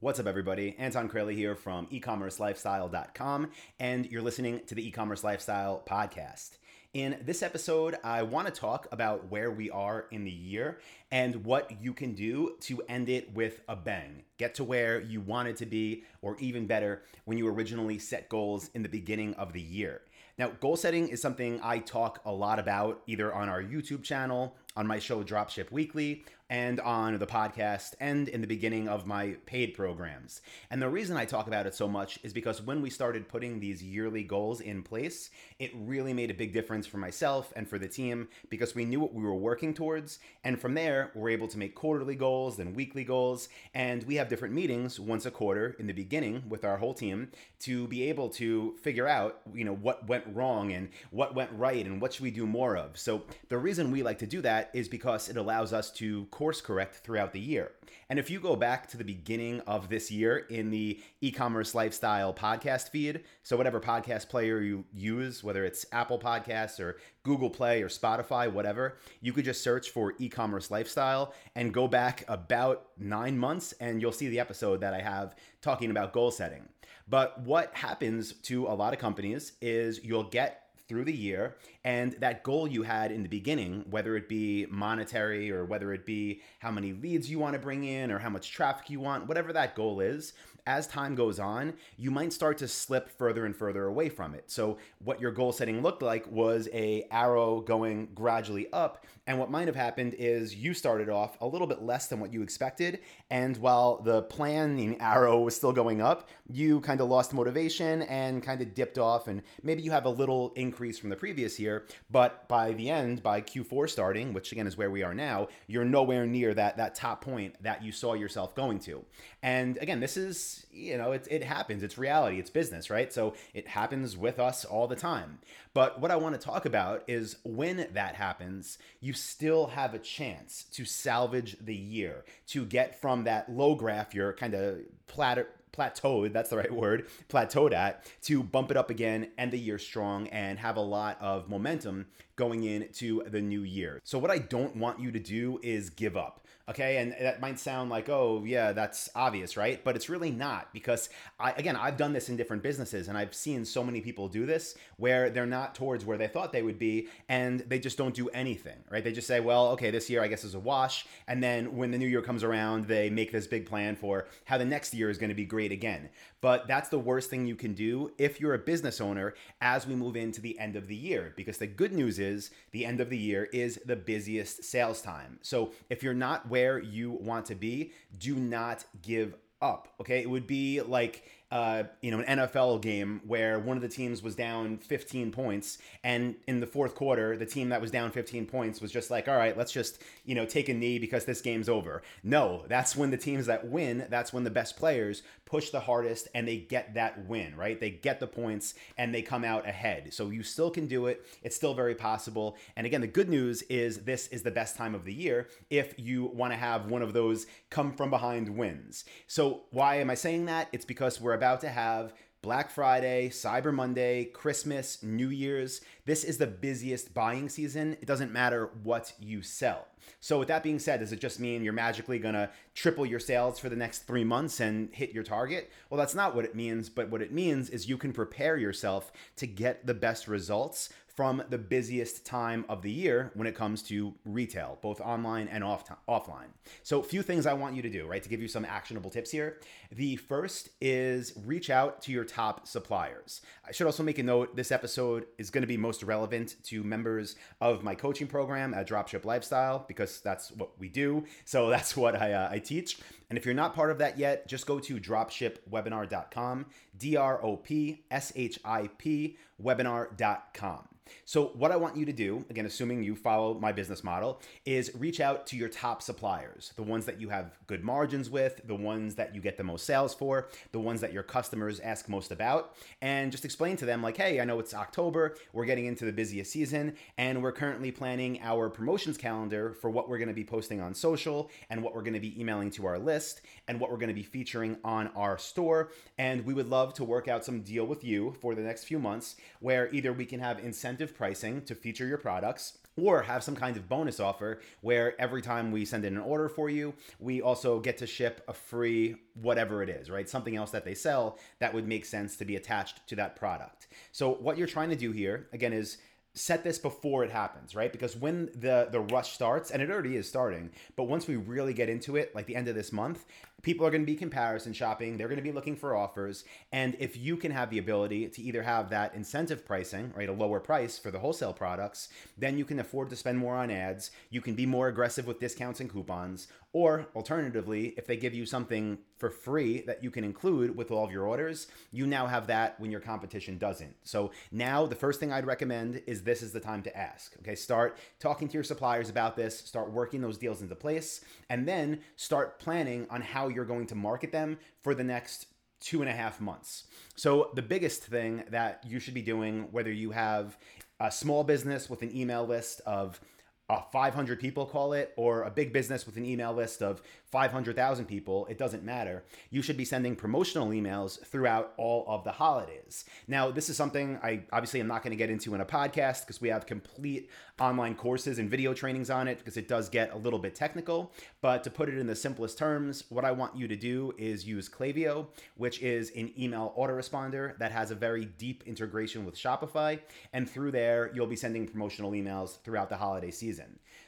What's up, everybody? Anton Kraly here from ecommercelifestyle.com, and you're listening to the e-commerce lifestyle podcast. In this episode, I want to talk about where we are in the year and what you can do to end it with a bang. Get to where you wanted to be, or even better, when you originally set goals in the beginning of the year. Now, goal setting is something I talk a lot about either on our YouTube channel, on my show Dropship Weekly, and on the podcast and in the beginning of my paid programs. And the reason I talk about it so much is because when we started putting these yearly goals in place, it really made a big difference for myself and for the team because we knew what we were working towards. And from there, we're able to make quarterly goals, then weekly goals. And we have different meetings once a quarter in the beginning with our whole team to be able to figure out, you know, what went wrong and what went right and what should we do more of. So the reason we like to do that is because it allows us to course correct throughout the year. And if you go back to the beginning of this year in the e commerce lifestyle podcast feed, so whatever podcast player you use, whether it's Apple Podcasts or Google Play or Spotify, whatever, you could just search for e commerce lifestyle and go back about nine months and you'll see the episode that I have talking about goal setting. But what happens to a lot of companies is you'll get through the year and that goal you had in the beginning whether it be monetary or whether it be how many leads you want to bring in or how much traffic you want whatever that goal is as time goes on you might start to slip further and further away from it so what your goal setting looked like was a arrow going gradually up and what might have happened is you started off a little bit less than what you expected and while the planning arrow was still going up you kind of lost motivation and kind of dipped off and maybe you have a little increase from the previous year. But by the end, by Q4 starting, which again is where we are now, you're nowhere near that that top point that you saw yourself going to. And again, this is you know it, it happens. It's reality. It's business, right? So it happens with us all the time. But what I want to talk about is when that happens, you still have a chance to salvage the year, to get from that low graph you're kind of platter plateaued, that's the right word, plateaued at, to bump it up again, end the year strong, and have a lot of momentum going into the new year. So, what I don't want you to do is give up. Okay, and that might sound like, oh, yeah, that's obvious, right? But it's really not because, I, again, I've done this in different businesses and I've seen so many people do this where they're not towards where they thought they would be and they just don't do anything, right? They just say, well, okay, this year I guess is a wash. And then when the new year comes around, they make this big plan for how the next year is going to be great again. But that's the worst thing you can do if you're a business owner as we move into the end of the year because the good news is the end of the year is the busiest sales time. So if you're not where you want to be, do not give up. Okay. It would be like uh, you know, an NFL game where one of the teams was down 15 points, and in the fourth quarter, the team that was down 15 points was just like, all right, let's just, you know, take a knee because this game's over. No, that's when the teams that win, that's when the best players push the hardest and they get that win, right? They get the points and they come out ahead. So you still can do it. It's still very possible. And again, the good news is this is the best time of the year if you want to have one of those come from behind wins. So why am I saying that? It's because we're about to have Black Friday, Cyber Monday, Christmas, New Year's. This is the busiest buying season. It doesn't matter what you sell. So, with that being said, does it just mean you're magically to triple your sales for the next three months and hit your target? Well, that's not what it means. But what it means is you can prepare yourself to get the best results from the busiest time of the year when it comes to retail, both online and off offline. So, a few things I want you to do, right, to give you some actionable tips here. The first is reach out to your top suppliers. I should also make a note this episode is going to be most relevant to members of my coaching program at Dropship Lifestyle because that's what we do. So, that's what I, uh, I teach. And if you're not part of that yet, just go to dropshipwebinar.com, D R O P S H I P webinar.com. So, what I want you to do, again, assuming you follow my business model, is reach out to your top suppliers, the ones that you have good margins with, the ones that you get the most sales for, the ones that your customers ask most about, and just explain to them, like, hey, I know it's October, we're getting into the busiest season, and we're currently planning our promotions calendar for what we're going to be posting on social and what we're going to be emailing to our list and what we're going to be featuring on our store. And we would love to work out some deal with you for the next few months where either we can have incentive pricing to feature your products or have some kind of bonus offer where every time we send in an order for you, we also get to ship a free whatever it is, right? Something else that they sell that would make sense to be attached to that product. So what you're trying to do here again is set this before it happens, right? Because when the the rush starts, and it already is starting, but once we really get into it, like the end of this month, people are going to be comparison shopping. They're going to be looking for offers, and if you can have the ability to either have that incentive pricing, right, a lower price for the wholesale products, then you can afford to spend more on ads. You can be more aggressive with discounts and coupons, or alternatively, if they give you something for free that you can include with all of your orders, you now have that when your competition doesn't. So now the first thing I'd recommend is this is the time to ask. Okay, start talking to your suppliers about this, start working those deals into place, and then start planning on how you're going to market them for the next two and a half months. So, the biggest thing that you should be doing, whether you have a small business with an email list of uh, 500 people call it, or a big business with an email list of 500,000 people, it doesn't matter. You should be sending promotional emails throughout all of the holidays. Now, this is something I obviously am not going to get into in a podcast because we have complete online courses and video trainings on it because it does get a little bit technical. But to put it in the simplest terms, what I want you to do is use Klaviyo, which is an email autoresponder that has a very deep integration with Shopify. And through there, you'll be sending promotional emails throughout the holiday season.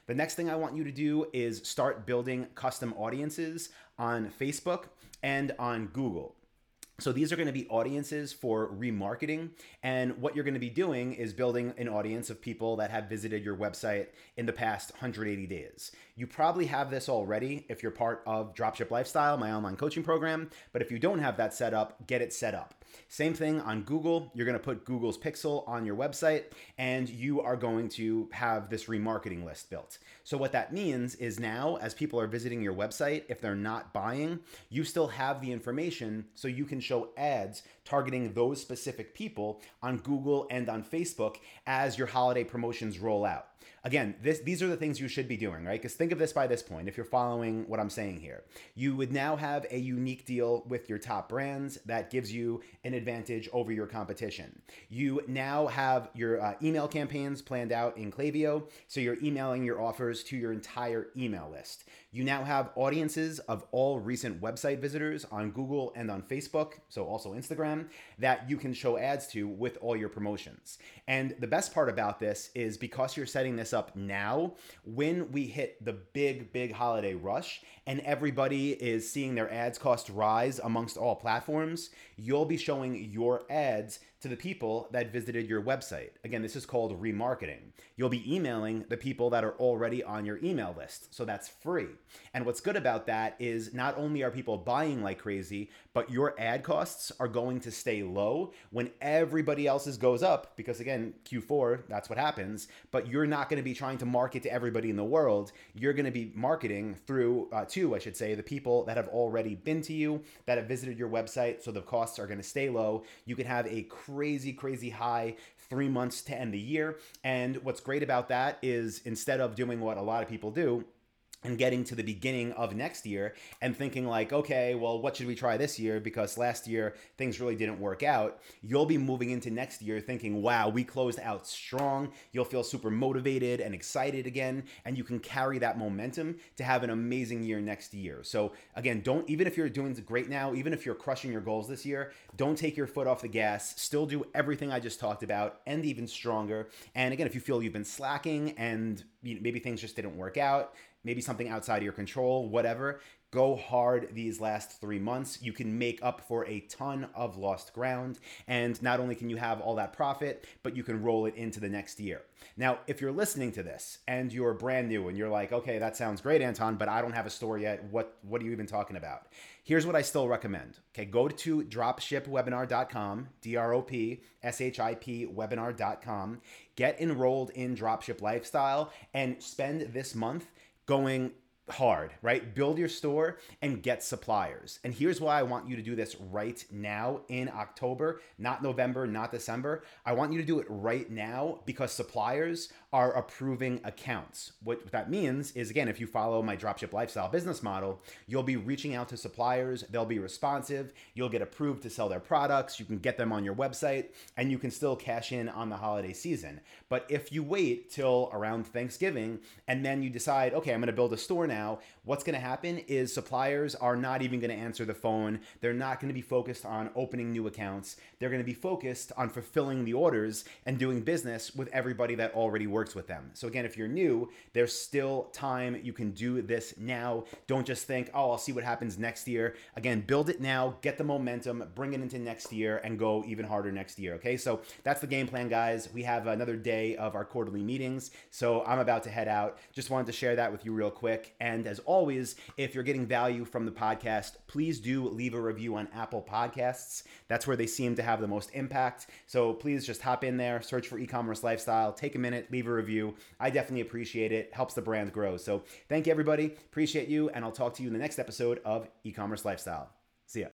The next thing I want you to do is start building custom audiences on Facebook and on Google. So these are going to be audiences for remarketing. And what you're going to be doing is building an audience of people that have visited your website in the past 180 days. You probably have this already if you're part of Dropship Lifestyle, my online coaching program. But if you don't have that set up, get it set up. Same thing on Google. You're going to put Google's Pixel on your website and you are going to have this remarketing list built. So, what that means is now, as people are visiting your website, if they're not buying, you still have the information so you can show ads targeting those specific people on Google and on Facebook as your holiday promotions roll out again, this these are the things you should be doing, right? Because think of this by this point, if you're following what I'm saying here, you would now have a unique deal with your top brands that gives you an advantage over your competition. You now have your uh, email campaigns planned out in Klaviyo, so you're emailing your offers to your entire email list. You now have audiences of all recent website visitors on Google and on Facebook, so also Instagram, that you can show ads to with all your promotions. And the best part about this is because you're setting this up now, when we hit the big, big holiday rush and everybody is seeing their ads cost rise amongst all platforms, you'll be showing your ads to the people that visited your website. Again, this is called remarketing. You'll be emailing the people that are already on your email list. So that's free. And what's good about that is not only are people buying like crazy, but your ad costs are going to stay low when everybody else's goes up because again, Q4, that's what happens, but you're not going to be trying to market to everybody in the world. You're going to be marketing through uh, to, I should say, the people that have already been to you, that have visited your website, so the costs are going to stay low. You can have a crazy, crazy high three months to end the year. And what's great about that is instead of doing what a lot of people do, and getting to the beginning of next year and thinking like okay well what should we try this year? Because last year things really didn't work out. You'll be moving into next year thinking wow we closed out strong. You'll feel super motivated and excited again and you can carry that momentum to have an amazing year next year. So again don't even if you're doing great now even if you're crushing your goals this year don't take your foot off the gas. Still do everything i just talked about and even stronger. And again if you feel you've been slacking and maybe things just didn't work out maybe something outside of your control, whatever. Go hard these last three months. You can make up for a ton of lost ground. And not only can you have all that profit, but you can roll it into the next year. Now, if you're listening to this and you're brand new and you're like, okay, that sounds great, Anton, but I don't have a store yet. What, what are you even talking about? Here's what I still recommend. Okay, go to dropshipwebinar.com, D R O P S H I P webinar.com. Get enrolled in Dropship Lifestyle and spend this month going hard, right? Build your store and get suppliers. And here's why I want you to do this right now in October, not November, not December. I want you to do it right now because suppliers are approving accounts. What that means is, again, if you follow my dropship lifestyle business model, you'll be reaching out to suppliers, they'll be responsive, you'll get approved to sell their products, you can get them on your website, and you can still cash in on the holiday season. But if you wait till around Thanksgiving and then you decide, okay, I'm gonna build a store now, what's gonna happen is suppliers are not even gonna answer the phone, they're not gonna be focused on opening new accounts, they're gonna be focused on fulfilling the orders and doing business with everybody that already works with them. So again, if you're new, there's still time. You can do this now. Don't just think, oh, I'll see what happens next year. Again, build it now, get the momentum, bring it into next year, and go even harder next year. Okay, so that's the game plan, guys. We have another day of our quarterly meetings. So I'm about to head out. Just wanted to share that with you real quick. And as always, if you're getting value from the podcast, please do leave a review on Apple Podcasts. That's where they seem to have the most impact. So please just hop in there, search for e commerce lifestyle, take a minute, leave a review. I definitely appreciate it. Helps the brand grow. So thank you, everybody. Appreciate you. And I'll talk to you in the next episode of e commerce lifestyle. See ya.